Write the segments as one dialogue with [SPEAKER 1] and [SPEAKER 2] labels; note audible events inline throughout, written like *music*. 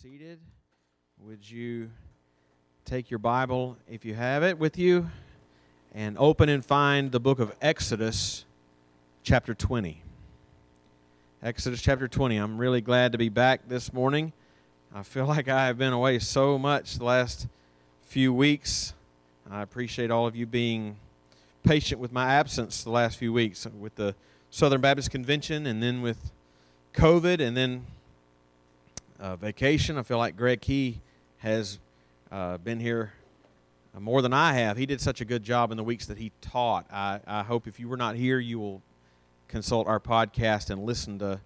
[SPEAKER 1] seated. Would you take your Bible, if you have it with you, and open and find the book of Exodus, chapter 20. Exodus chapter 20. I'm really glad to be back this morning. I feel *laughs* like I have been away so much the last few weeks. I appreciate all of you being patient with my absence the last few weeks with the Southern Baptist Convention and then with COVID and then uh, vacation. I feel like Greg Key has uh, been here more than I have. He did such a good job in the weeks that he taught. I, I hope if you were not here, you will consult our podcast and listen to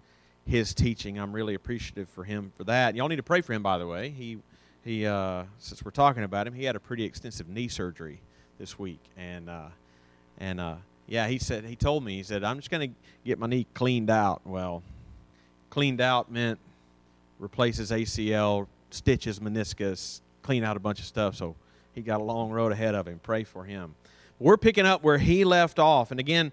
[SPEAKER 1] his teaching. I'm really appreciative for him for that. Y'all need to pray for him, by the way. He, he uh, since we're talking about him, he had a pretty extensive knee surgery this week, and uh, and uh, yeah, he said he told me he said I'm just going to get my knee cleaned out. Well, cleaned out meant replaces ACL, stitches meniscus, clean out a bunch of stuff. So he got a long road ahead of him. Pray for him. We're picking up where he left off. And again,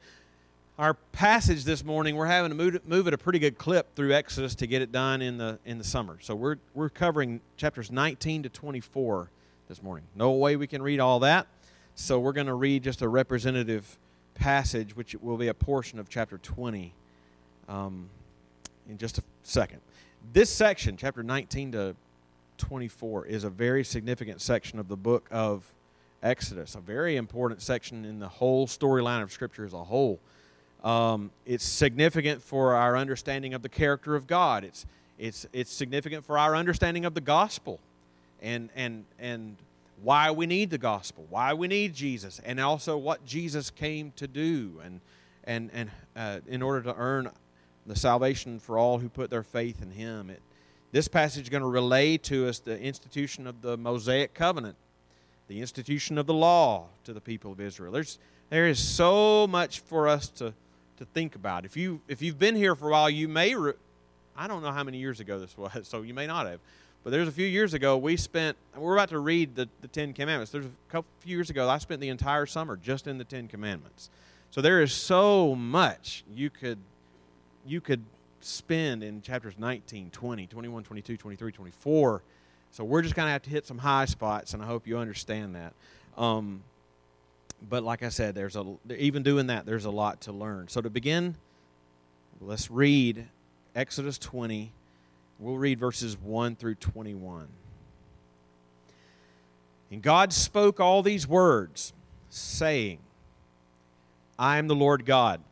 [SPEAKER 1] our passage this morning, we're having to move, move at a pretty good clip through Exodus to get it done in the in the summer. So we're we're covering chapters 19 to 24 this morning. No way we can read all that. So we're going to read just a representative passage, which will be a portion of chapter 20, um, in just a second. This section, chapter 19 to 24, is a very significant section of the book of Exodus, a very important section in the whole storyline of Scripture as a whole. Um, it's significant for our understanding of the character of God. It's, it's, it's significant for our understanding of the gospel and, and, and why we need the gospel, why we need Jesus, and also what Jesus came to do and, and, and uh, in order to earn the salvation for all who put their faith in him. It, this passage is going to relay to us the institution of the Mosaic covenant, the institution of the law to the people of Israel. There's, there is so much for us to, to think about. If, you, if you've been here for a while, you may, re- I don't know how many years ago this *laughs* was, so you may not have. But there's a few years ago, we spent, we're about to read the, the Ten Commandments. There's a couple few years ago, I spent the entire summer just in the Ten Commandments. So there is so much you could you could spend in chapters 19, 20, 21, 22, 23, 24. So we're just going to have to hit some high spots, and I hope you understand that. Um, but like I said, there's a even doing that, there's a lot to learn. So to begin, let's read Exodus 20. We'll read verses 1 through 21. And God spoke all these words, saying, I am the Lord God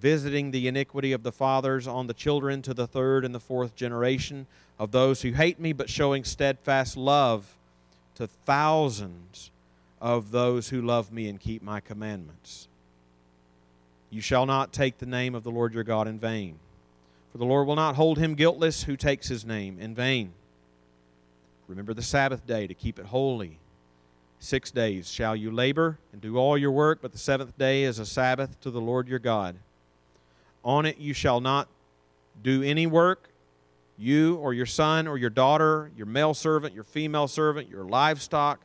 [SPEAKER 1] visiting the iniquity of the fathers on the children to the third and the fourth generation of those who hate me, but showing steadfast love to thousands of those who love me and keep my commandments. You shall not take the name of the Lord your God in vain, for the Lord will not hold him guiltless who takes his name in vain. Remember the Sabbath day to keep it holy. Six days shall you labor and do all your work, but the seventh day is a Sabbath to the Lord your God. On it you shall not do any work, you or your son or your daughter, your male servant, your female servant, your livestock,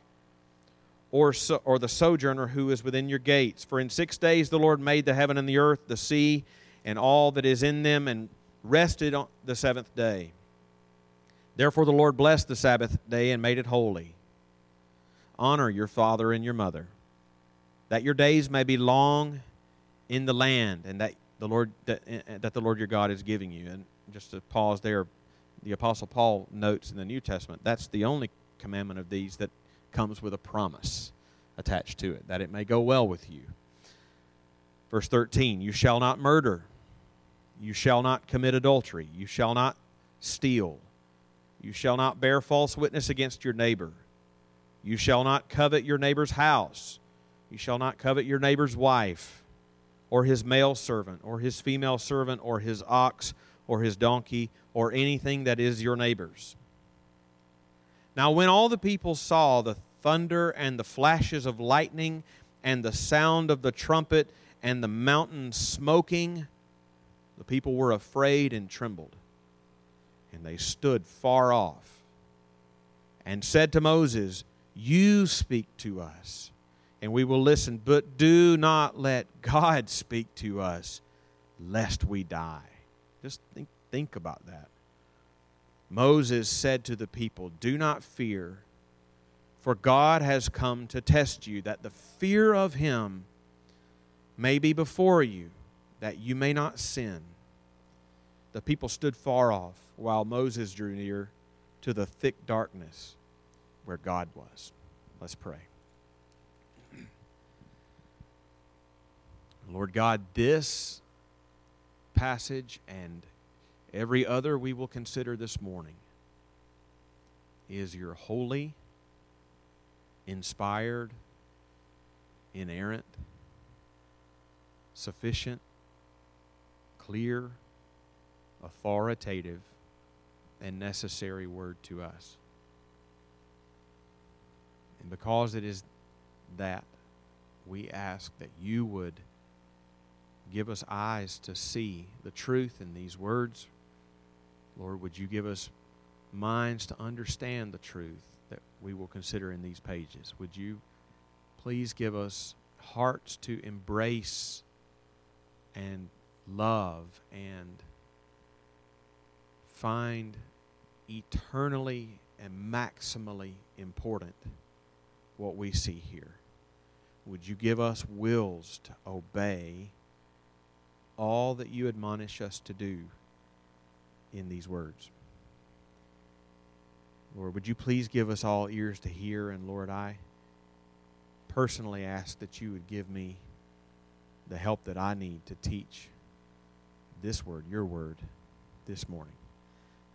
[SPEAKER 1] or, so, or the sojourner who is within your gates. For in six days the Lord made the heaven and the earth, the sea, and all that is in them, and rested on the seventh day. Therefore the Lord blessed the Sabbath day and made it holy. Honor your father and your mother, that your days may be long in the land, and that the Lord that, eh, eh, that the Lord your God is giving you. And just to pause there, the Apostle Paul notes in the New Testament that's the only commandment of these that comes with a promise attached to it, that it may go well with you. Verse 13 You shall not murder, you shall not commit adultery, you shall not steal, you shall not bear false witness against your neighbor, you shall not covet your neighbor's house, you shall not covet your neighbor's wife or his male servant, or his female servant, or his ox, or his donkey, or anything that is your neighbor's. Now, when all the people saw the thunder and the flashes of lightning and the sound of the trumpet and the mountain smoking, the people were afraid and trembled. And they stood far off and said to Moses, You speak to us, and we will listen, but do not let God speak to us, lest we die. Just think, think about that. Moses said to the people, Do not fear, for God has come to test you, that the fear of him may be before you, that you may not sin. The people stood far off while Moses drew near to the thick darkness where God was. Let's pray. Lord God, this passage and Every other we will consider this morning is your holy, inspired, inerrant, sufficient, clear, authoritative, and necessary word to us. And because it is that, we ask that you would give us eyes to see the truth in these words Lord, would you give us minds to understand the truth that we will consider in these pages? Would you please give us hearts to embrace and love and find eternally and maximally important what we see here? Would you give us wills to obey all that you admonish us to do? in these words. Lord, would you please give us all ears to hear? And Lord, I personally ask that you would give me the help that I need to teach this word, your word, this morning.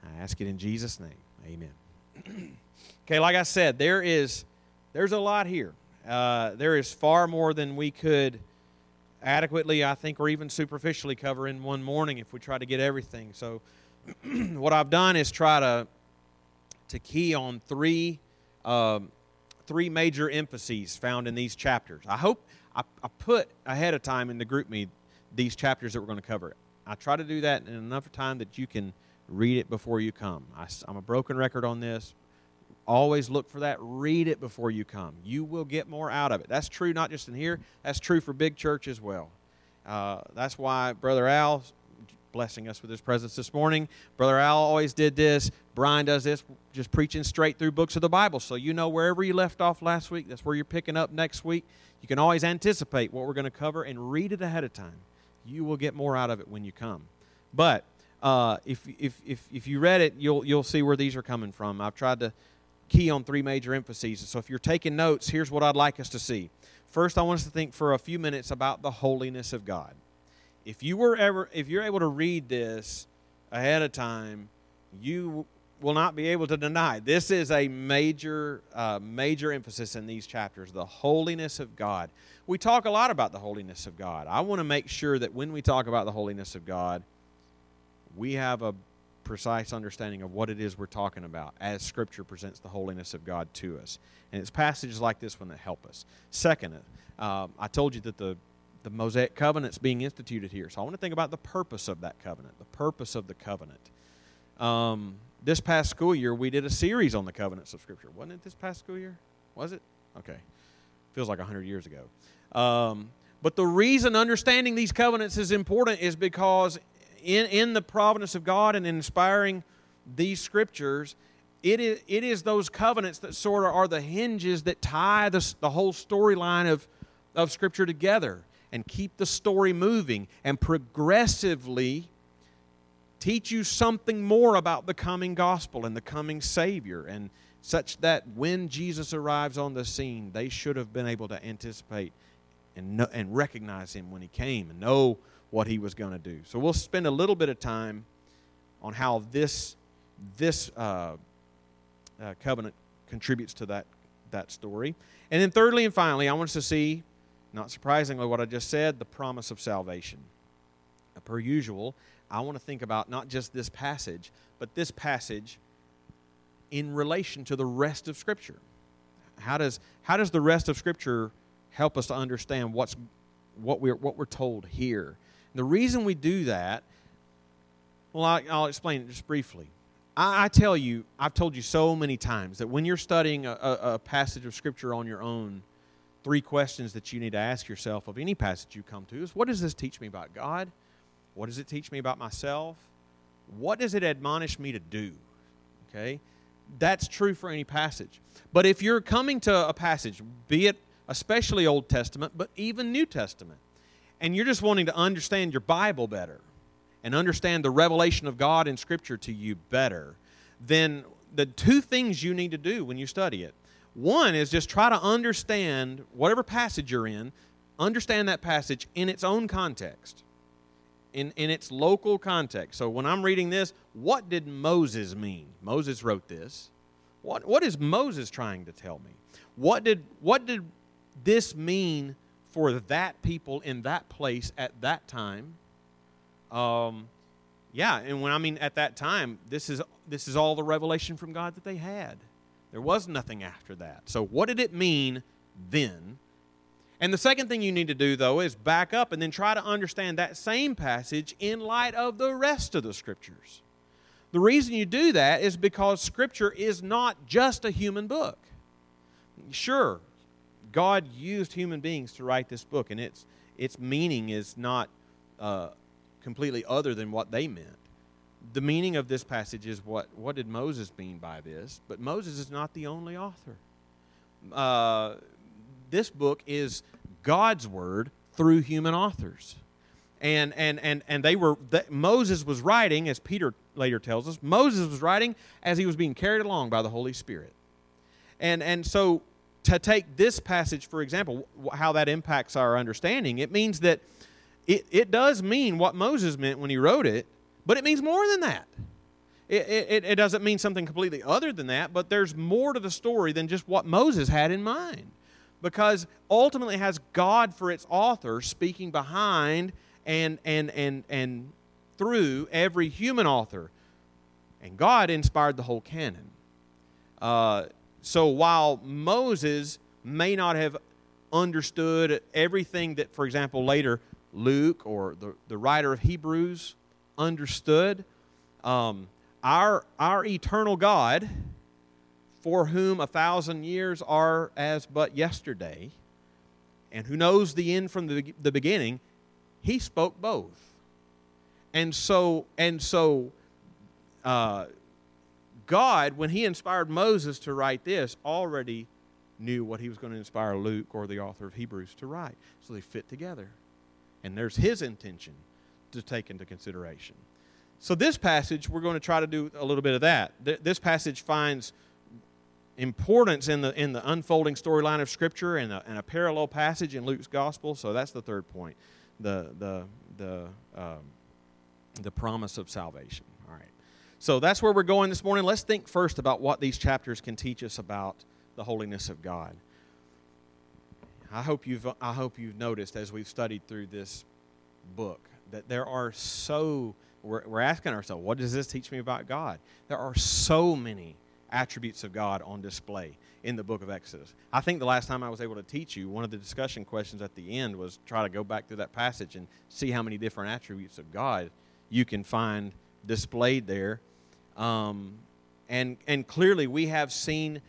[SPEAKER 1] I ask it in Jesus' name. Amen. *clears throat* okay, like I said, there is there's a lot here. Uh, there is far more than we could adequately, I think, or even superficially cover in one morning if we try to get everything. So *clears throat* what I've done is try to to key on three um, three major emphases found in these chapters. I hope I, I, put ahead of time in the GroupMe these chapters that we're going to cover. I try to do that in enough time that you can read it before you come. I, I'm a broken record on this. Always look for that. Read it before you come. You will get more out of it. That's true not just in here. That's true for big church as well. Uh, that's why Brother Al blessing us with his presence this morning. Brother Al always did this. Brian does this, just preaching straight through books of the Bible. So you know wherever you left off last week, that's where you're picking up next week. You can always anticipate what we're going to cover and read it ahead of time. You will get more out of it when you come. But uh, if, if, if, if you read it, you'll, you'll see where these are coming from. I've tried to key on three major emphases. So if you're taking notes, here's what I'd like us to see. First, I want us to think for a few minutes about the holiness of God if you were ever if you're able to read this ahead of time, you will not be able to deny. This is a major uh, major emphasis in these chapters, the holiness of God. We talk a lot about the holiness of God. I want to make sure that when we talk about the holiness of God, we have a precise understanding of what it is we're talking about as Scripture presents the holiness of God to us. And it's passages like this one that help us. Second, uh, I told you that the the Mosaic covenant's being instituted here. So I want to think about the purpose of that covenant, the purpose of the covenant. Um, this past school year, we did a series on the covenants of Scripture. Wasn't it this past school year? Was it? Okay. Feels like 100 years ago. Um, but the reason understanding these covenants is important is because in, in the providence of God and inspiring these scriptures, it is, it is those covenants that sort of are the hinges that tie the, the whole storyline of, of Scripture together and keep the story moving and progressively teach you something more about the coming gospel and the coming Savior, and such that when Jesus arrives on the scene, they should have been able to anticipate and, know, and recognize him when he came and know what he was going to do. So we'll spend a little bit of time on how this this uh, uh, covenant contributes to that that story, and then thirdly and finally, I want us to see not surprisingly, what I just said, the promise of salvation. Per usual, I want to think about not just this passage, but this passage in relation to the rest of Scripture? How does, how does the rest of Scripture help us to understand what's, what, we're, what we're told here? The reason we do that, well, I, I'll explain it just briefly. I, I, tell you, I've told you so many times that when you're studying a, a, a passage of Scripture on your own, three questions that you need to ask yourself of any passage you come to is what does this teach me about God? What does it teach me about myself? What does it admonish me to do? Okay? That's true for any passage. But if you're coming to a passage, be it especially Old Testament, but even New Testament, and you're just wanting to understand your Bible better and understand the revelation of God in Scripture to you better, then the two things you need to do when you study it one is just try to understand whatever passage you're in, understand that passage in its own context, in, in its local context. So when I'm reading this, what did Moses mean? Moses wrote this. What, what is Moses trying to tell me? What did, what did this mean for that people in that place at that time? Um, yeah, and when I mean at that time, this is, this is all the revelation from God that they had. There was nothing after that. So, what did it mean then? And the second thing you need to do, though, is back up and then try to understand that same passage in light of the rest of the Scriptures. The reason you do that is because Scripture is not just a human book. Sure, God used human beings to write this book, and its, its meaning is not uh, completely other than what they meant the meaning of this passage is what, what did Moses mean by this? But Moses is not the only author. Uh, this book is God's word through human authors. And, and, and, and they were, the, Moses was writing, as Peter later tells us, Moses was writing as he was being carried along by the Holy Spirit. And, and so to take this passage, for example, how that impacts our understanding, it means that it, it does mean what Moses meant when he wrote it, but it means more than that. It, it, it doesn't mean something completely other than that, but there's more to the story than just what Moses had in mind. Because ultimately it has God for its author speaking behind and, and, and, and through every human author. And God inspired the whole canon. Uh, so while Moses may not have understood everything that, for example, later Luke or the, the writer of Hebrews understood. Um, our, our eternal God, for whom a thousand years are as but yesterday, and who knows the end from the, the beginning, he spoke both. And so, and so uh, God, when he inspired Moses to write this, already knew what he was going to inspire Luke or the author of Hebrews to write. So they fit together. And there's his intention to take into consideration. So, this passage, we're going to try to do a little bit of that. This passage finds importance in the, in the unfolding storyline of Scripture and a, and a parallel passage in Luke's Gospel. So, that's the third point the, the, the, um, the promise of salvation. So, that's where we're going this morning. Let's think first about what these chapters can teach us about the holiness of God. I hope you've, I hope you've noticed as we've studied through this book that there are so, we're, we're asking ourselves, what does this teach me about God? There are so many attributes of God on display in the book of Exodus. I think the last time I was able to teach you, one of the discussion questions at the end was try to go back through that passage and see how many different attributes of God you can find displayed there. Um, and, and clearly, we have seen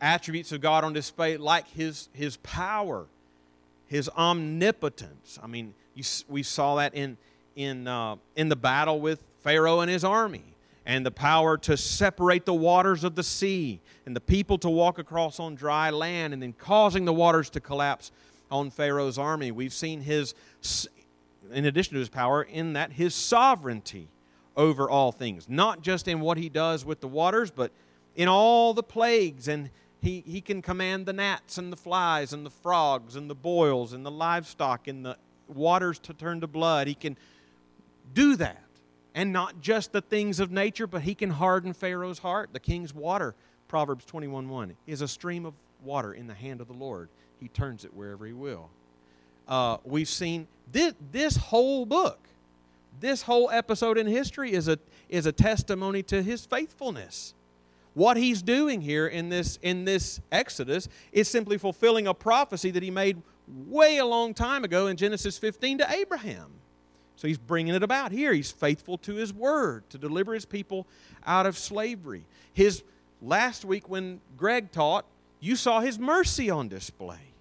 [SPEAKER 1] attributes of God on display like his, his power, his omnipotence. I mean, you, we saw that in, in, uh, in the battle with Pharaoh and his army, and the power to separate the waters of the sea, and the people to walk across on dry land, and then causing the waters to collapse on Pharaoh's army. We've seen his, in addition to his power, in that his sovereignty over all things, not just in what he does with the waters, but in all the plagues and he, he can command the gnats and the flies and the frogs and the boils and the livestock and the waters to turn to blood. He can do that. And not just the things of nature, but he can harden Pharaoh's heart. The king's water, Proverbs 21 1, is a stream of water in the hand of the Lord. He turns it wherever he will. Uh, we've seen this, this whole book, this whole episode in history is a, is a testimony to his faithfulness. what he's doing here in this in this Exodus is simply fulfilling a prophecy that he made way a long time ago in Genesis 15 to Abraham. So he's bringing it about here. He's faithful to his word to deliver his people out of slavery. His last week when Greg taught, you saw his mercy on display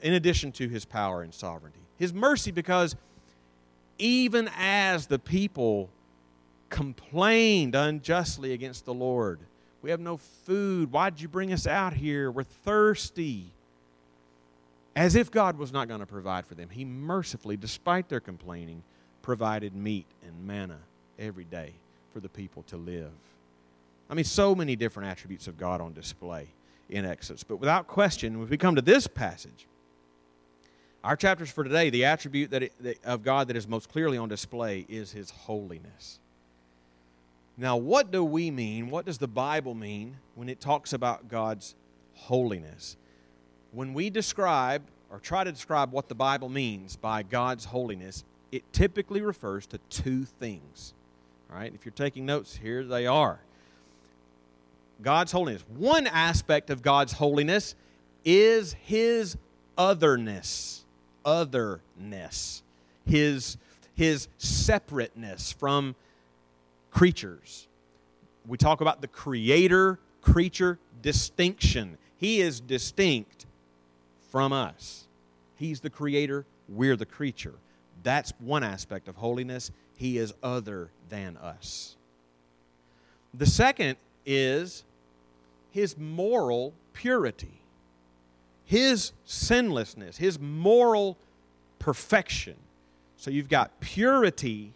[SPEAKER 1] in addition to his power and sovereignty. His mercy because even as the people complained unjustly against the Lord, we have no food. Why did you bring us out here? We're thirsty. As if God was not going to provide for them. He mercifully, despite their complaining, provided meat and manna every day for the people to live. I mean, so many different attributes of God on display in Exodus. But without question, when we come to this passage, our chapters for today, the attribute that, it, that of God that is most clearly on display is His holiness. Now, what do we mean? What does the Bible mean when it talks about God's holiness? When we describe or try to describe what the Bible means by God's holiness, it typically refers to two things. All right, if you're taking notes, here they are. God's holiness. One aspect of God's holiness is His otherness. Otherness. His, his separateness from creatures. We talk about the creator creature distinction. He is distinct from us. He's the creator, we're the creature. That's one aspect of holiness. He is other than us. The second is his moral purity, his sinlessness, his moral perfection. So you've got purity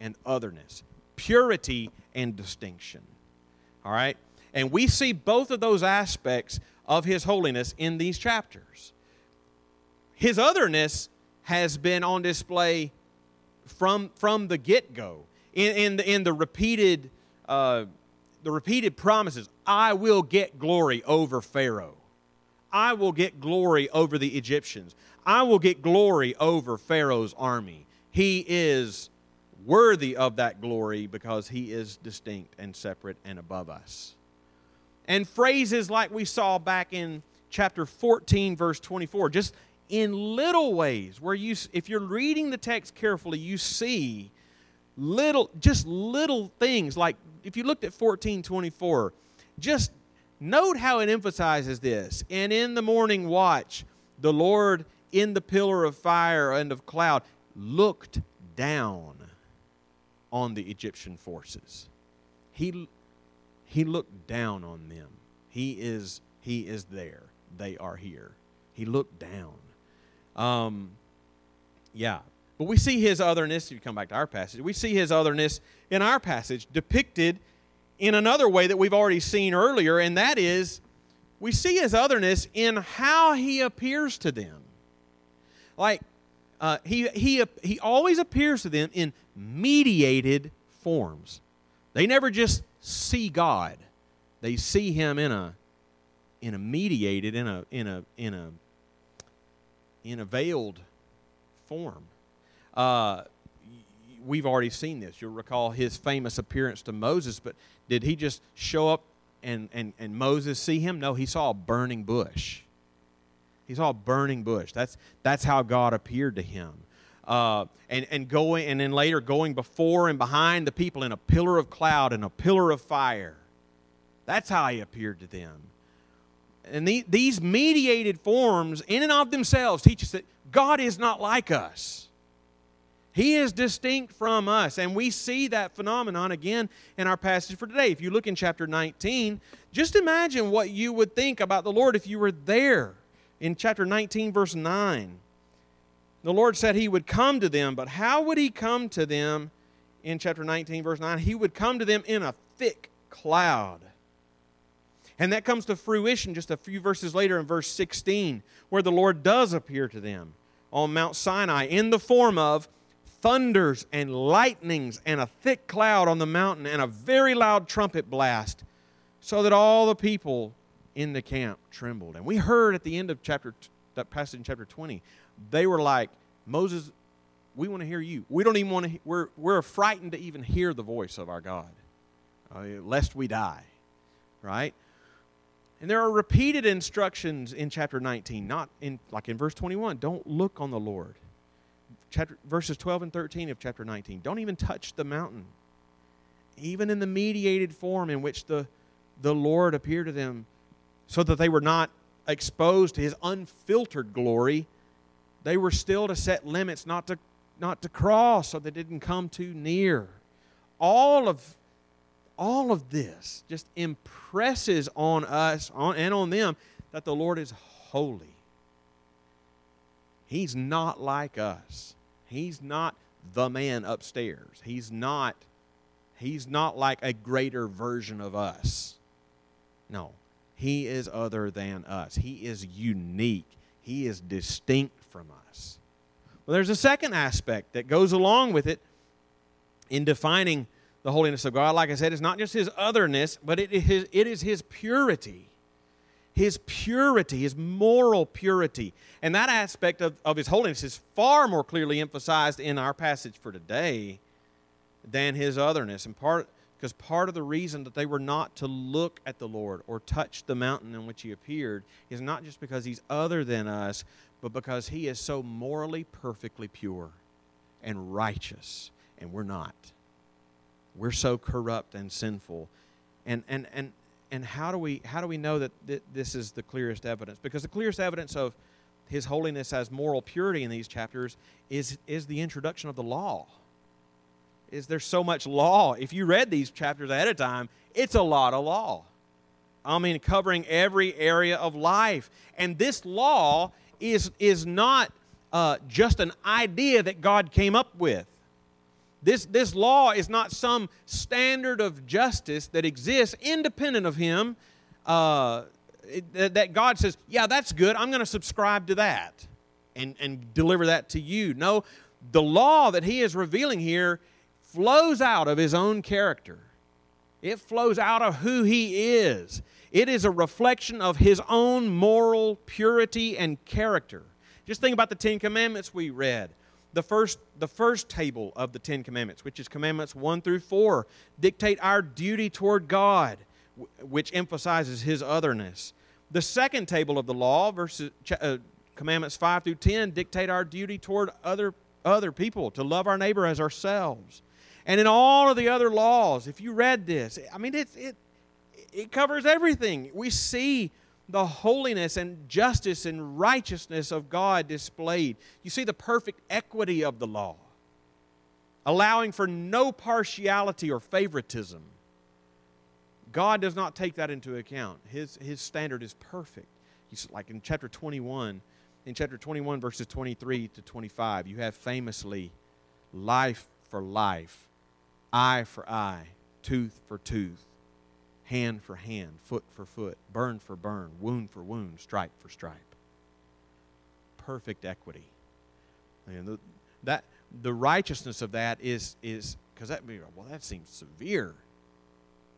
[SPEAKER 1] and otherness purity and distinction. All right? And we see both of those aspects of His holiness in these chapters. His otherness has been on display from, from the get go in, in, the, in the repeated. Uh, the repeated promises I will get glory over Pharaoh. I will get glory over the Egyptians. I will get glory over Pharaoh's army. He is worthy of that glory because he is distinct and separate and above us. And phrases like we saw back in chapter 14, verse 24, just in little ways, where you, if you're reading the text carefully, you see little, just little things. Like if you looked at 14, 24, just note how it emphasizes this. And in the morning watch, the Lord in the pillar of fire and of cloud looked down on the Egyptian forces. He, he looked down on them. He is, he is there. They are here. He looked down. Um, yeah. But we see his otherness, if you come back to our passage, we see his otherness in our passage depicted in another way that we've already seen earlier, and that is we see his otherness in how he appears to them. Like, uh, he, he, he always appears to them in mediated forms. They never just see God, they see Him in a, in a mediated, in a, in a, in a, in a veiled form. Uh, we've already seen this. You'll recall his famous appearance to Moses, but did he just show up and, and, and Moses see him? No, he saw a burning bush. He saw a burning bush. That's, that's how God appeared to him. Uh, and, and going and then later going before and behind the people in a pillar of cloud and a pillar of fire. That's how he appeared to them. And the, these mediated forms, in and of themselves, teach us that God is not like us. He is distinct from us. And we see that phenomenon again in our passage for today. If you look in chapter 19, just imagine what you would think about the Lord if you were there in chapter 19, verse 9. The Lord said He would come to them, but how would He come to them in chapter 19, verse 9? He would come to them in a thick cloud. And that comes to fruition just a few verses later in verse 16, where the Lord does appear to them on Mount Sinai in the form of thunders and lightnings and a thick cloud on the mountain and a very loud trumpet blast, so that all the people in the camp trembled. And we heard at the end of chapter that passage in chapter 20, they were like, Moses, we want to hear you. We don't even want to, we're, we're frightened to even hear the voice of our God, uh, lest we die. right? And there are repeated instructions in chapter 19, not in like in verse 21. Don't look on the Lord. Chapter, verses 12 and 13 of chapter 19. Don't even touch the mountain. Even in the mediated form in which the, the Lord appeared to them, so that they were not exposed to his unfiltered glory, they were still to set limits, not to, not to cross, so they didn't come too near. All of all of this just impresses on us on, and on them that the Lord is holy. He's not like us. He's not the man upstairs. He's not he's not like a greater version of us. No. He is other than us. He is unique. He is distinct from us. Well, there's a second aspect that goes along with it in defining the holiness of God, like I said, it's not just his otherness, but it is his, it is his purity. His purity, his moral purity. And that aspect of, of his holiness is far more clearly emphasized in our passage for today than his otherness. And part because part of the reason that they were not to look at the Lord or touch the mountain in which he appeared is not just because he's other than us, but because he is so morally perfectly pure and righteous, and we're not. We're so corrupt and sinful. And, and, and, and how, do we, how do we know that th- this is the clearest evidence? Because the clearest evidence of his holiness as moral purity in these chapters is, is the introduction of the law. Is there so much law? If you read these chapters ahead of time, it's a lot of law. I mean, covering every area of life. And this law is, is not uh, just an idea that God came up with. This, this law is not some standard of justice that exists independent of Him. Uh, it, that God says, Yeah, that's good. I'm going to subscribe to that and, and deliver that to you. No, the law that He is revealing here flows out of His own character, it flows out of who He is. It is a reflection of His own moral purity and character. Just think about the Ten Commandments we read the first, the first table of the Ten Commandments, which is Commandments 1 through 4, dictate our duty toward God, which emphasizes His otherness. The second table of the law, verses, uh, Commandments 5 through 10, dictate our duty toward other, other people, to love our neighbor as ourselves. And in all of the other laws, if you read this, I mean, it, it covers everything. We see the holiness and justice and righteousness of God displayed. You see the perfect equity of the law, allowing for no partiality or favoritism. God does not take that into account. His, his standard is perfect. He's like in chapter 21, in chapter 21, verses 23 to 25, you have famously life for life, eye for eye, tooth for tooth hand for hand, foot for foot, burn for burn, wound for wound, stripe for stripe. Perfect equity. And the, that the righteousness of that is is because that well that seems severe.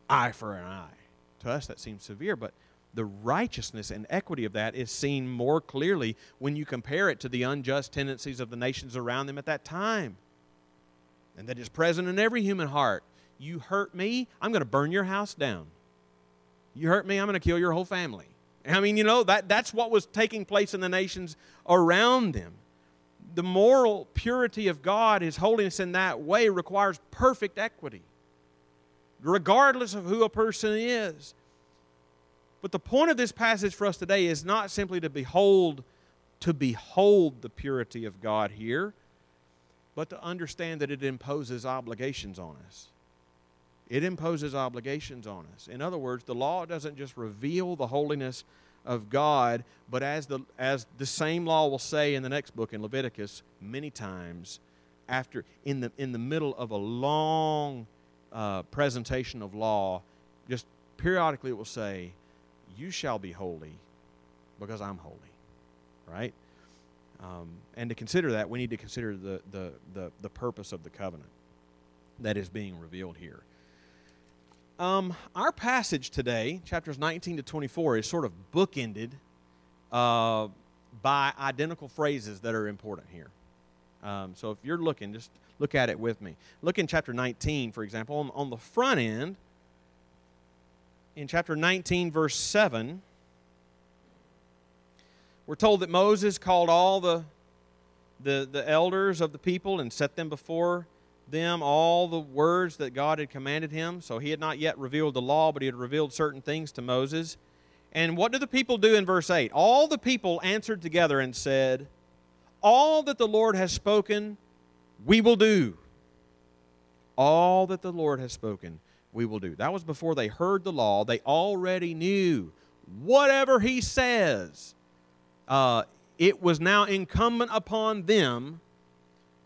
[SPEAKER 1] Eye for an eye. To us that seems severe, but the righteousness and equity of that is seen more clearly when you compare it to the unjust tendencies of the nations around them at that time. And that is present in every human heart. You hurt me, I'm going to burn your house down. You hurt me, I'm going to kill your whole family. I mean, you know, that, that's what was taking place in the nations around them. The moral purity of God, His holiness in that way, requires perfect equity, regardless of who a person is. But the point of this passage for us today is not simply to behold, to behold the purity of God here, but to understand that it imposes obligations on us it imposes obligations on us. In other words, the law doesn't just reveal the holiness of God, but as the, as the same law will say in the next book in Leviticus, many times after, in the, in the middle of a long uh, presentation of law, just periodically it will say, You shall be holy because I'm holy. Right? Um, and to consider that, we need to consider the, the, the, the purpose of the covenant that is being revealed here. Um, our passage today, chapters 19 to 24, is sort of bookended uh, by identical phrases that are important here. Um, so if you're looking, just look at it with me. Look in chapter 19, for example. On, on the front end, in chapter 19, verse 7, we're told that Moses called all the, the, the elders of the people and set them before them all the words that God had commanded him. So he had not yet revealed the law, but he had revealed certain things to Moses. And what do the people do in verse 8? All the people answered together and said, All that the Lord has spoken, we will do. All that the Lord has spoken, we will do. That was before they heard the law. They already knew whatever he says, uh, it was now incumbent upon them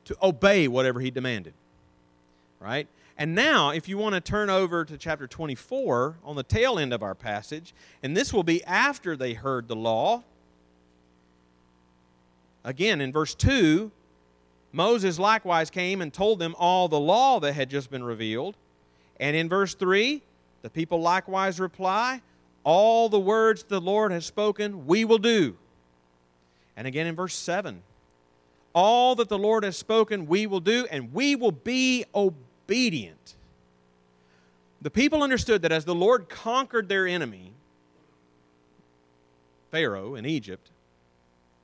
[SPEAKER 1] to obey whatever he demanded. Right? And now, if you want to turn over to chapter 24 on the tail end of our passage, and this will be after they heard the law. Again, in verse 2, Moses likewise came and told them all the law that had just been revealed. And in verse 3, the people likewise reply, All the words the Lord has spoken, we will do. And again in verse 7, All that the Lord has spoken, we will do, and we will be obedient. The people understood that as the Lord conquered their enemy, Pharaoh in Egypt,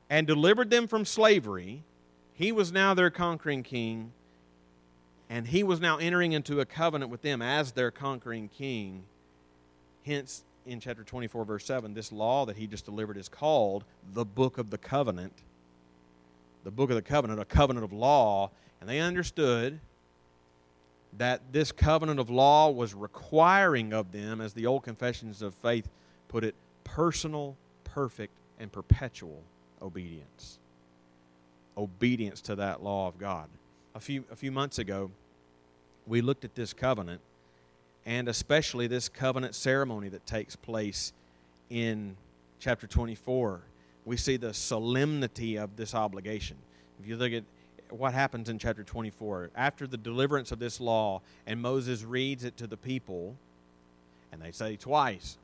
[SPEAKER 1] and delivered them from slavery, he was now their conquering king and he was now entering into a covenant with them as their conquering king. Hence, in chapter 24, verse 7, this law that he just delivered is called the book of the covenant. The book of the covenant, a covenant of law. And they understood that this covenant of law was requiring of them, as the old confessions of faith put it, personal, perfect, and perpetual obedience. Obedience to that law of God a few, a few months ago, we looked at this covenant, and especially this covenant ceremony that takes place in chapter 24. We see the solemnity of this obligation. If you look at what happens in chapter 24, after the deliverance of this law, and Moses reads it to the people, and they say twice,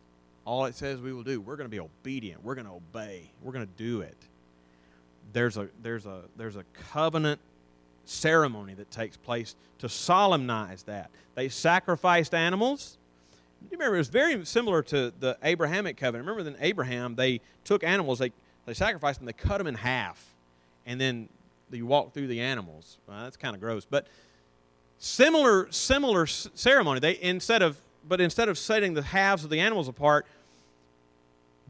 [SPEAKER 1] all it says we will do, we're going to be obedient, we're going to obey, we're going to do it. There's a, there's, a, there's a covenant ceremony that takes place to solemnize that. They sacrificed animals. You remember, it was very similar to the Abrahamic covenant. Remember, in Abraham, they took animals, they, they sacrificed them, they cut them in half, and then you walk through the animals. Well, that's kind of gross, but similar similar ceremony. They instead of but instead of setting the halves of the animals apart,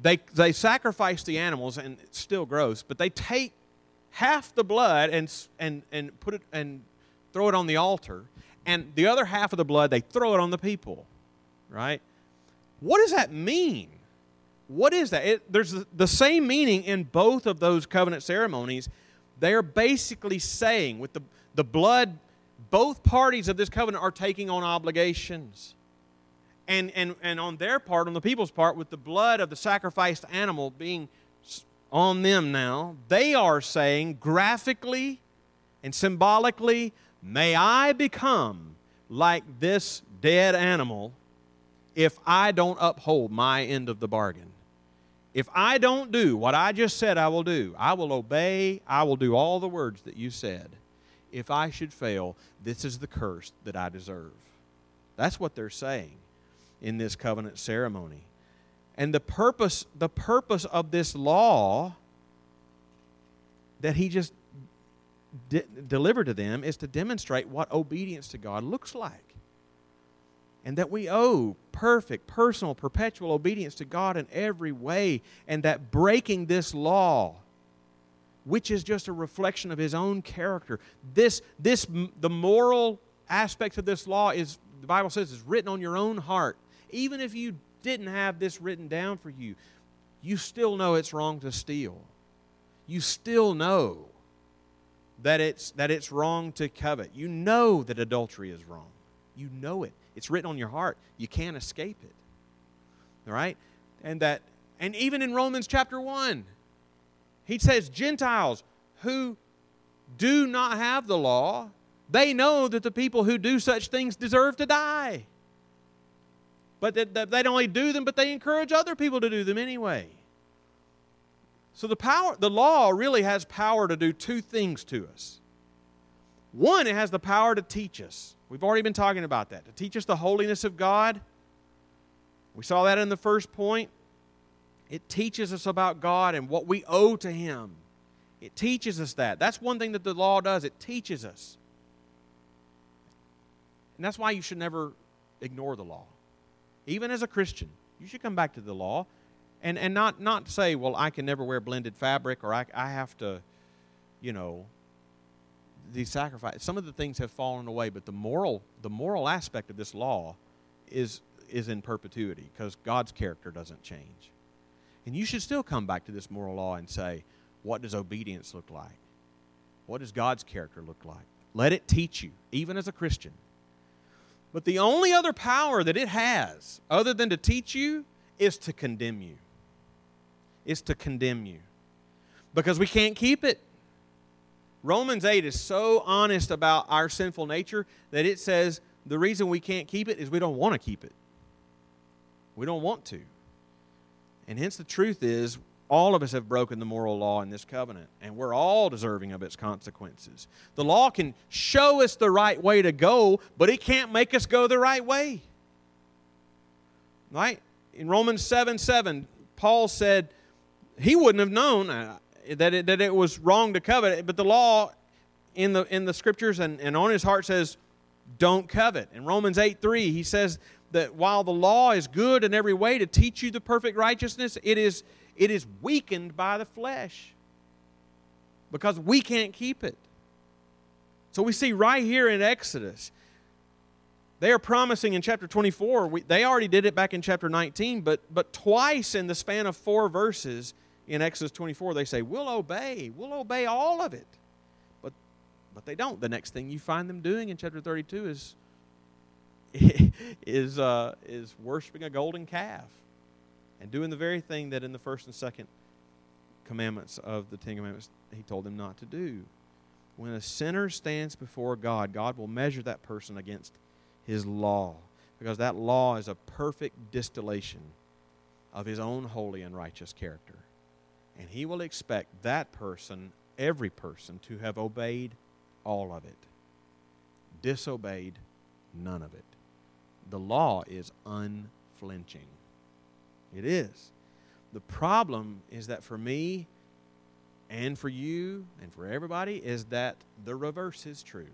[SPEAKER 1] they they sacrifice the animals, and it's still gross. But they take half the blood and, and, and put it and throw it on the altar, and the other half of the blood they throw it on the people, right? What does that mean? What is that? It, there's the same meaning in both of those covenant ceremonies. They are basically saying, with the, the blood, both parties of this covenant are taking on obligations. And, and, and on their part, on the people's part, with the blood of the sacrificed animal being on them now. They are saying graphically and symbolically, May I become like this dead animal if I don't uphold my end of the bargain. If I don't do what I just said I will do, I will obey, I will do all the words that you said. If I should fail, this is the curse that I deserve. That's what they're saying in this covenant ceremony. And the purpose, the purpose of this law that he just de- delivered to them is to demonstrate what obedience to God looks like. And that we owe perfect, personal, perpetual obedience to God in every way. And that breaking this law, which is just a reflection of his own character, this, this the moral aspects of this law is, the Bible says, is written on your own heart. Even if you didn't have this written down for you, you still know it's wrong to steal. You still know that it's, that it's wrong to covet. You know that adultery is wrong. You know it. It's written on your heart. You can't escape it. All right? And that and even in Romans chapter 1, he says Gentiles who do not have the law, they know that the people who do such things deserve to die. But that, they don't only do them, but they encourage other people to do them anyway. So the power, the law really has power to do two things to us. One, it has the power to teach us. We've already been talking about that. To teach us the holiness of God We saw that in the first point. It teaches us about God and what we owe to Him. It teaches us that. That's one thing that the law does, it teaches us. And that's why you should never ignore the law. Even as a Christian, you should come back to the law and, and not, not say, well, I can never wear blended fabric or I, I have to, you know, these sacrifices. Some of the things have fallen away, but the moral, the moral aspect of this law is, is in perpetuity because God's character doesn't change. And you should still come back to this moral law and say, what does obedience look like? What does God's character look like? Let it teach you, even as a Christian. But the only other power that it has, other than to teach you, is to condemn you. Is to condemn you. Because we can't keep it. Romans 8 is so honest about our sinful nature that it says the reason we can't keep it is we don't want to keep it. We don't want to. And hence the truth is all of us have broken the moral law in this covenant, and we're all deserving of its consequences. The law can show us the right way to go, but it can't make us go the right way. Right? In Romans 7 7, Paul said he wouldn't have known that it, that it was wrong to covet, but the law in the, in the scriptures and, and on his heart says, don't covet. In Romans 8 3, he says that while the law is good in every way to teach you the perfect righteousness, it is it is weakened by the flesh because we can't keep it. So we see right here in Exodus, they are promising in chapter 24, we, they already did it back in chapter 19, but, but twice in the span of four verses in Exodus 24, they say, We'll obey, we'll obey all of it. But, but they don't. The next thing you find them doing in chapter 32 is, *laughs* is, uh, is worshiping a golden calf and doing the very thing that in the first and second commandments of the Ten Commandments he told them not to do. When a sinner stands before God, God will measure that person against his law because that law is a perfect distillation of his own holy and righteous character. And he will expect that person, every person, to have obeyed all of it, disobeyed none of it. The law is unflinching. It is. The problem is that for me and for you and for everybody is that the reverse is true.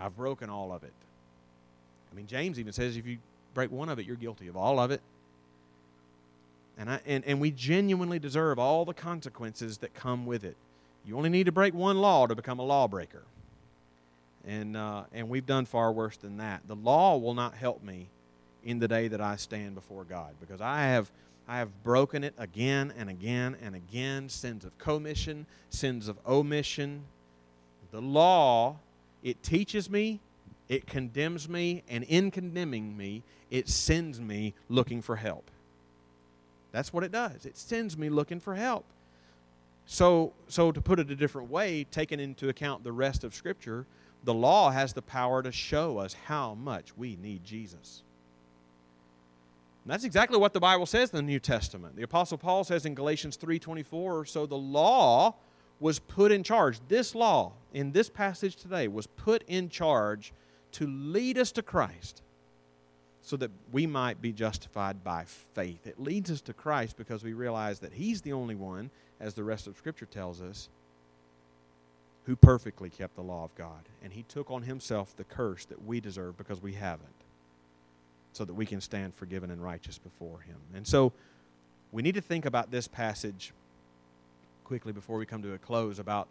[SPEAKER 1] I've broken all of it. I mean, James even says if you break one of it, you're guilty of all of it. And, I, and, and we genuinely deserve all the consequences that come with it. You only need to break one law to become a lawbreaker. And, uh, and we've done far worse than that. The law will not help me in the day that I stand before God because I have I have broken it again and again and again sins of commission, sins of omission. The law, it teaches me, it condemns me, and in condemning me, it sends me looking for help. That's what it does. It sends me looking for help. So, so to put it a different way, taking into account the rest of Scripture, the law has the power to show us how much we need Jesus. And that's exactly what the Bible says in the New Testament. The apostle Paul says in Galatians 3:24, so the law was put in charge. This law in this passage today was put in charge to lead us to Christ so that we might be justified by faith. It leads us to Christ because we realize that he's the only one as the rest of scripture tells us who perfectly kept the law of God and he took on himself the curse that we deserve because we haven't so that we can stand forgiven and righteous before Him. And so we need to think about this passage quickly before we come to a close about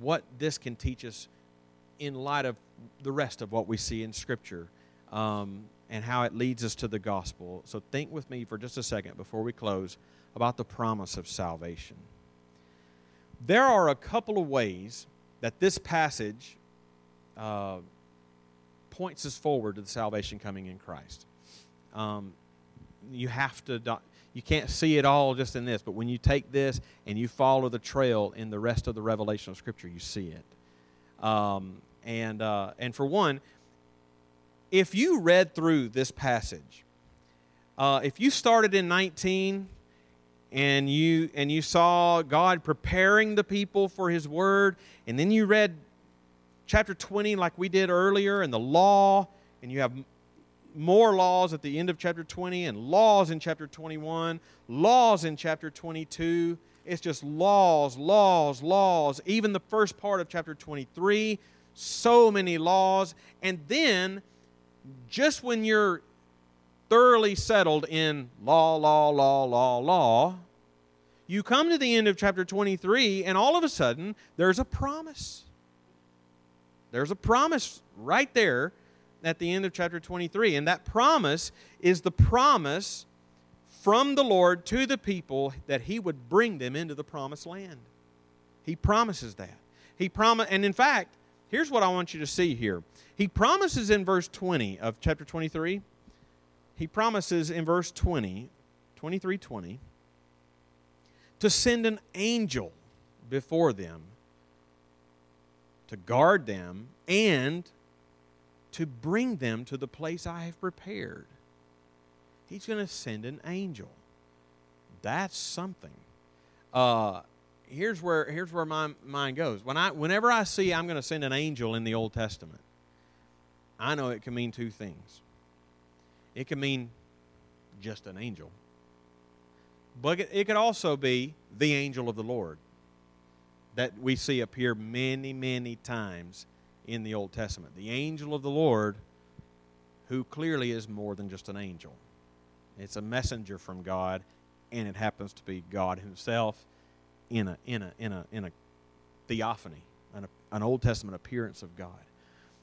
[SPEAKER 1] what this can teach us in light of the rest of what we see in Scripture um, and how it leads us to the gospel. So think with me for just a second before we close about the promise of salvation. There are a couple of ways that this passage uh, points us forward to the salvation coming in Christ. Um, you have to, you can't see it all just in this, but when you take this and you follow the trail in the rest of the revelation of Scripture, you see it. Um, and, uh, and for one, if you read through this passage, uh, if you started in 19 and you and you saw God preparing the people for His Word, and then you read chapter 20, like we did earlier, and the law, and you have more laws at the end of chapter 20 and laws in chapter 21, laws in chapter 22. It's just laws, laws, laws. Even the first part of chapter 23, so many laws. And then, just when you're thoroughly settled in law, law, law, law, law, you come to the end of chapter 23, and all of a sudden, there's a promise. There's a promise right there at the end of chapter 23. And that promise is the promise from the Lord to the people that He would bring them into the promised land. He promises that. He promise, and in fact, here's what I want you to see here. He promises in verse 20 of chapter 23. He promises in verse 20, 23 20, to send an angel before them to guard them and to bring them to the place I have prepared. He's going to send an angel. That's something. Uh, here's where here's where my mind goes. When I whenever I see I'm going to send an angel in the Old Testament, I know it can mean two things. It can mean just an angel, but it, could also be the angel of the Lord that we see appear many, many times in the Old Testament. The angel of the Lord, who clearly is more than just an angel. It's a messenger from God, and it happens to be God Himself in a in a in a in a theophany, an, an Old Testament appearance of God.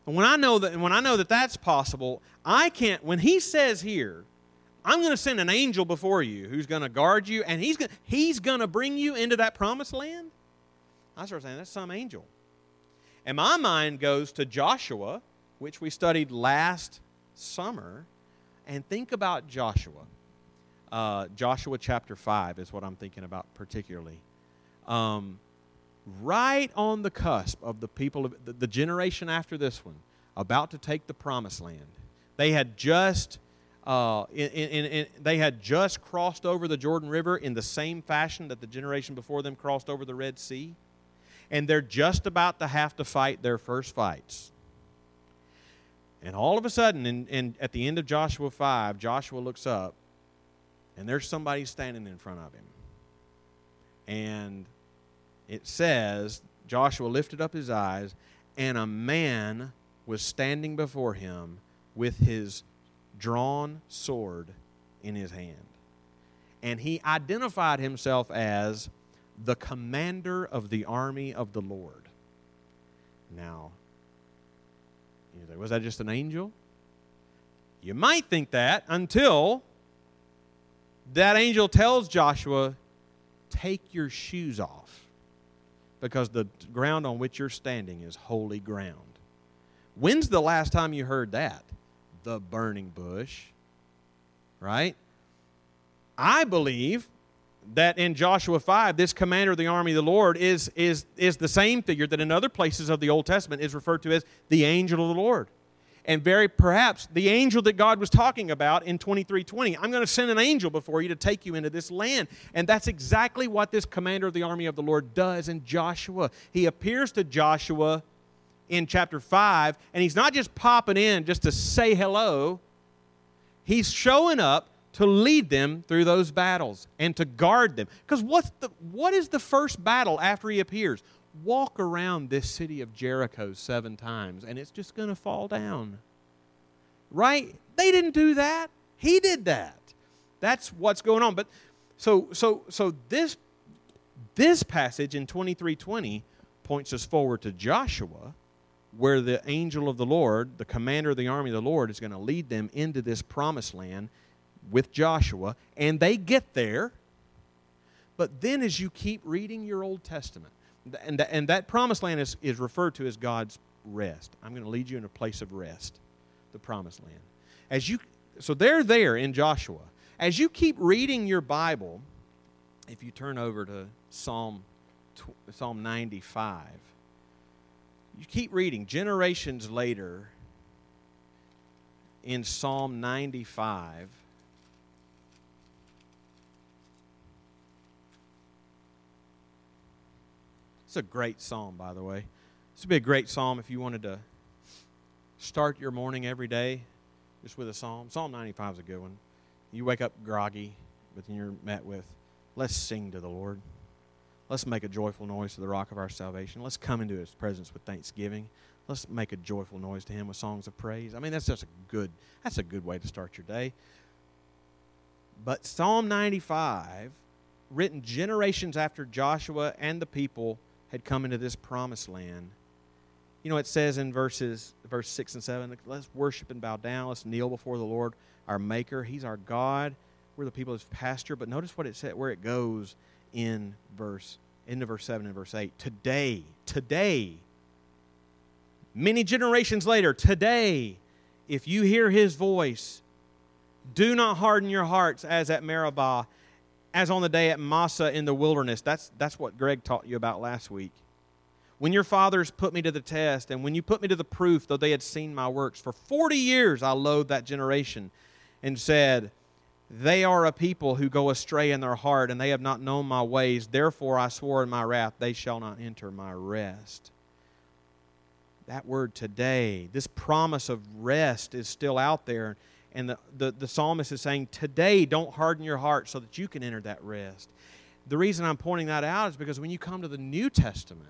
[SPEAKER 1] And when I know that when I know that that's possible, I can't. When He says here, I'm going to send an angel before you who's going to guard you, and He's going He's going to bring you into that promised land. I start saying, that's some angel. And my mind goes to Joshua, which we studied last summer, and think about Joshua. Uh, Joshua chapter 5 is what I'm thinking about particularly. Um, right on the cusp of the people of the, the generation after this one, about to take the promised land. They had just uh, in, in, in, they had just crossed over the Jordan River in the same fashion that the generation before them crossed over the Red Sea and they're just about to have to fight their first fights. And all of a sudden, in, in, at the end of Joshua 5, Joshua looks up, and there's somebody standing in front of him. And it says, Joshua lifted up his eyes, and a man was standing before him with his drawn sword in his hand. And he identified himself as the commander of the army of the Lord. Now, say, was that just an angel? You might think that until that angel tells Joshua, take your shoes off because the ground on which you're standing is holy ground. When's the last time you heard that? The burning bush, right? I believe that in Joshua 5, this commander of the army of the Lord is, is, is the same figure that in other places of the Old Testament is referred to as the angel of the Lord. And very perhaps the angel that God was talking about in 2320. I'm going to send an angel before you to take you into this land. And that's exactly what this commander of the army of the Lord does in Joshua. He appears to Joshua in chapter 5, and he's not just popping in just to say hello, he's showing up to lead them through those battles and to guard them. Because what's the, what is the first battle after he appears? Walk around this city of Jericho seven times and it's just going to fall down. Right? They didn't do that. He did that. That's what's going on. But so so so this this passage in 2320 points us forward to Joshua where the angel of the Lord, the commander of the army of the Lord is going to lead them into this promised land with Joshua, and they get there. But then, as you keep reading your Old Testament, and, and that promised land is, is referred to as God's rest. I'm going to lead you in a place of rest, the promised land. As you, so they're there in Joshua. As you keep reading your Bible, if you turn over to Psalm, Psalm 95, you keep reading. Generations later, in Psalm 95, It's a great psalm, by the way. This would be a great psalm if you wanted to start your morning every day just with a psalm? Psalm 95 is a good one. You wake up groggy, but then you're met with, let's sing to the Lord. Let's make a joyful noise to the rock of our salvation. Let's come into his presence with thanksgiving. Let's make a joyful noise to him with songs of praise. I mean, that's just a good that's a good way to start your day. But Psalm 95, written generations after Joshua and the people had come into this promised land. You know, it says in verses verse 6 and 7, let's worship and bow down, let's kneel before the Lord, our maker. He's our God. We're the people of his pasture. But notice what it said where it goes in verse into verse 7 and verse 8. Today, today, many generations later, today, if you hear his voice, do not harden your hearts as at Meribah, as on the day at Massah in the wilderness. That's, that's what Greg taught you about last week. When your fathers put me to the test, and when you put me to the proof, though they had seen my works, for 40 years I loathed that generation and said, they are a people who go astray in their heart, and they have not known my ways. Therefore, I swore in my wrath, they shall not enter my rest. That word today, this promise of rest is still out there. And the, the, the psalmist is saying, Today, don't harden your heart so that you can enter that rest. The reason I'm pointing that out is because when you come to the New Testament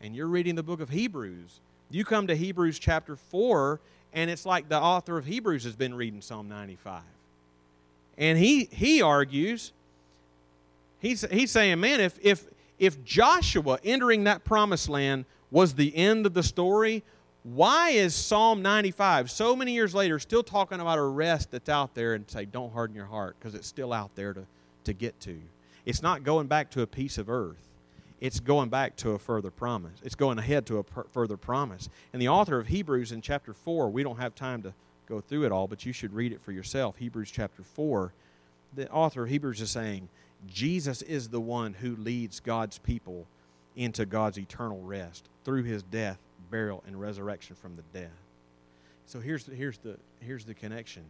[SPEAKER 1] and you're reading the book of Hebrews, you come to Hebrews chapter 4, and it's like the author of Hebrews has been reading Psalm 95 and he, he argues, he's, he's saying, man, if, if, if Joshua entering that promised land was the end of the story, why is Psalm 95 so many years later still talking about a rest that's out there and say, don't harden your heart because it's still out there to, to get to? It's not going back to a piece of earth. It's going back to a further promise. It's going ahead to a per- further promise. And the author of Hebrews in chapter 4, we don't have time to go through it all, but you should read it for yourself. Hebrews chapter 4. The author of Hebrews is saying, Jesus is the one who leads God's people into God's eternal rest through his death, burial, and resurrection from the dead. So here's the, here's the, here's the connection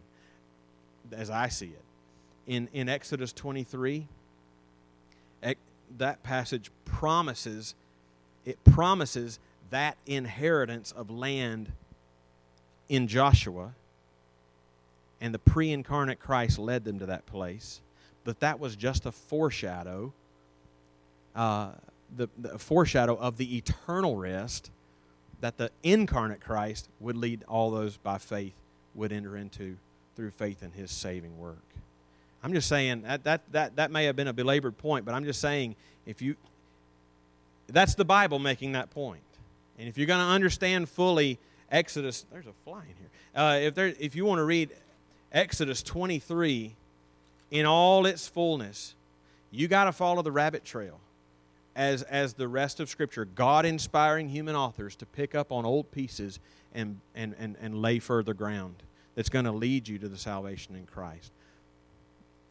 [SPEAKER 1] as I see it. In, in Exodus 23, that passage promises it promises that inheritance of land in Joshua and the pre incarnate Christ led them to that place. But that was just a foreshadow, uh, the, the foreshadow of the eternal rest that the incarnate Christ would lead all those by faith would enter into through faith in his saving work. I'm just saying that, that, that, that may have been a belabored point, but I'm just saying if you that's the Bible making that point. And if you're going to understand fully Exodus, there's a fly in here. Uh, if, there, if you want to read Exodus 23 in all its fullness, you got to follow the rabbit trail as, as the rest of Scripture, God inspiring human authors to pick up on old pieces and, and, and, and lay further ground that's going to lead you to the salvation in Christ.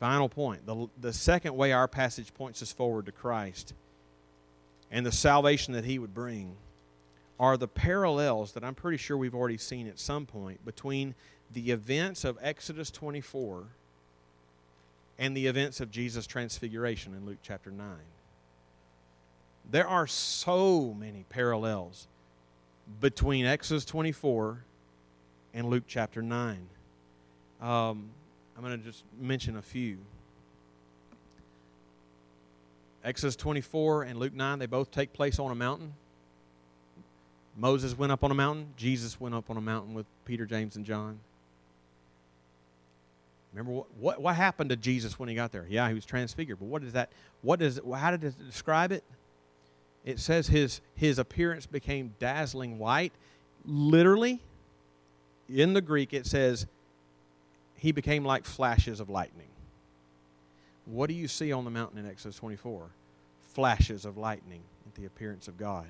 [SPEAKER 1] Final point the, the second way our passage points us forward to Christ and the salvation that He would bring are the parallels that I'm pretty sure we've already seen at some point between the events of Exodus 24 and the events of Jesus' transfiguration in Luke chapter 9. There are so many parallels between Exodus 24 and Luke chapter 9. Um, I'm going to just mention a few. Exodus 24 and Luke 9, they both take place on a mountain. Moses went up on a mountain, Jesus went up on a mountain with Peter, James, and John. Remember what, what, what happened to Jesus when he got there? Yeah, he was transfigured. But what is that? What is how did it describe it? It says his his appearance became dazzling white. Literally, in the Greek, it says he became like flashes of lightning. What do you see on the mountain in Exodus 24? Flashes of lightning at the appearance of God.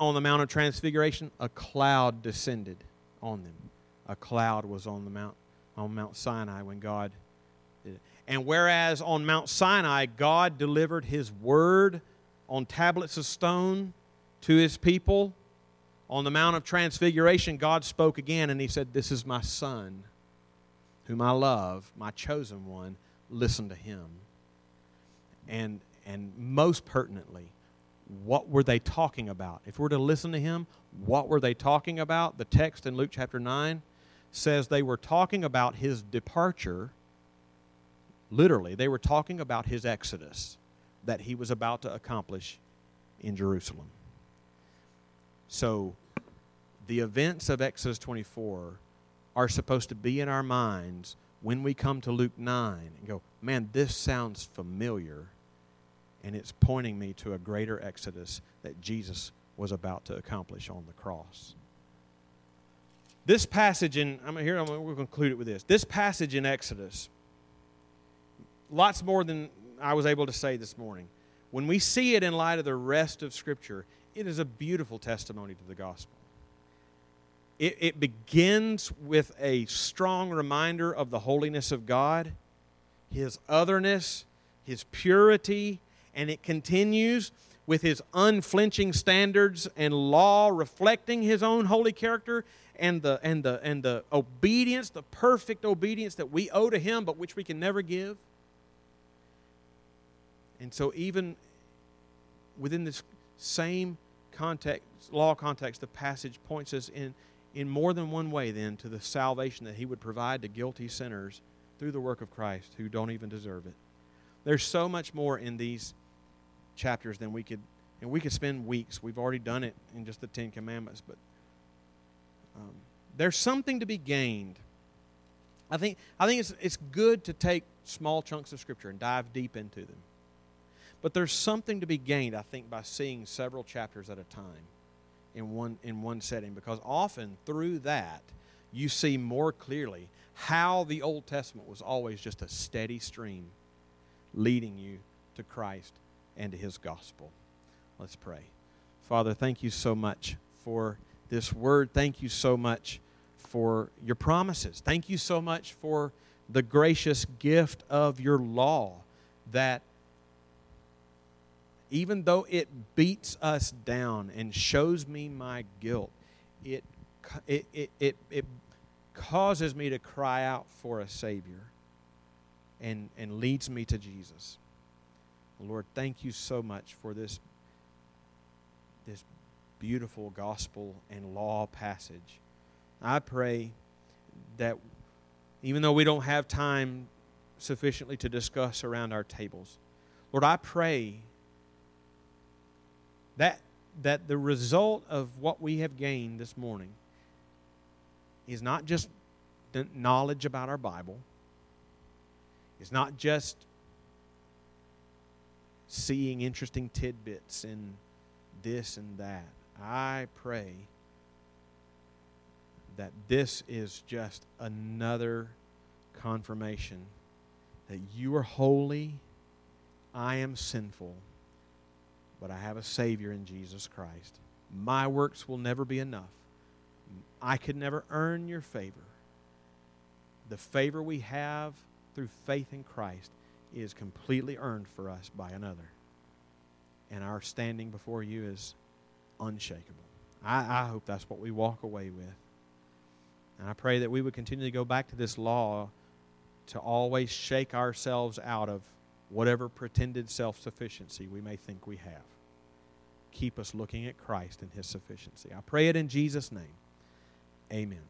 [SPEAKER 1] On the Mount of Transfiguration, a cloud descended on them. A cloud was on the mount on Mount Sinai when God. And whereas on Mount Sinai, God delivered his word on tablets of stone to his people, on the Mount of Transfiguration, God spoke again and he said, This is my son, whom I love, my chosen one. Listen to him. And, and most pertinently, what were they talking about? If we're to listen to him, what were they talking about? The text in Luke chapter 9 says they were talking about his departure. Literally, they were talking about his exodus that he was about to accomplish in Jerusalem. So, the events of Exodus 24 are supposed to be in our minds when we come to Luke 9 and go, man, this sounds familiar. And it's pointing me to a greater exodus that Jesus was about to accomplish on the cross. This passage in, I'm here, I'm going to conclude it with this. This passage in Exodus, lots more than I was able to say this morning. When we see it in light of the rest of Scripture, it is a beautiful testimony to the gospel. It, it begins with a strong reminder of the holiness of God, His otherness, His purity, and it continues with His unflinching standards and law reflecting His own holy character and the, and the, and the obedience, the perfect obedience that we owe to Him but which we can never give. And so, even within this same context, law context, the passage points us in in more than one way, then, to the salvation that He would provide to guilty sinners through the work of Christ who don't even deserve it. There's so much more in these chapters than we could, and we could spend weeks. We've already done it in just the Ten Commandments, but um, there's something to be gained. I think, I think it's, it's good to take small chunks of Scripture and dive deep into them. But there's something to be gained, I think, by seeing several chapters at a time in one in one setting because often through that you see more clearly how the Old Testament was always just a steady stream leading you to Christ and to his gospel. Let's pray. Father, thank you so much for this word. Thank you so much for your promises. Thank you so much for the gracious gift of your law that even though it beats us down and shows me my guilt, it, it, it, it, it causes me to cry out for a Savior and, and leads me to Jesus. Lord, thank you so much for this, this beautiful gospel and law passage. I pray that even though we don't have time sufficiently to discuss around our tables, Lord, I pray that, that the result of what we have gained this morning is not just knowledge about our Bible, it's not just seeing interesting tidbits in this and that. I pray that this is just another confirmation that you are holy, I am sinful but I have a Savior in Jesus Christ. My works will never be enough. I could never earn your favor. The favor we have through faith in Christ is completely earned for us by another. And our standing before you is unshakable. I, I hope that's what we walk away with. And I pray that we would continue to go back to this law to always shake ourselves out of whatever pretended self sufficiency we may think we have. Keep us looking at Christ and His sufficiency. I pray it in Jesus' name. Amen.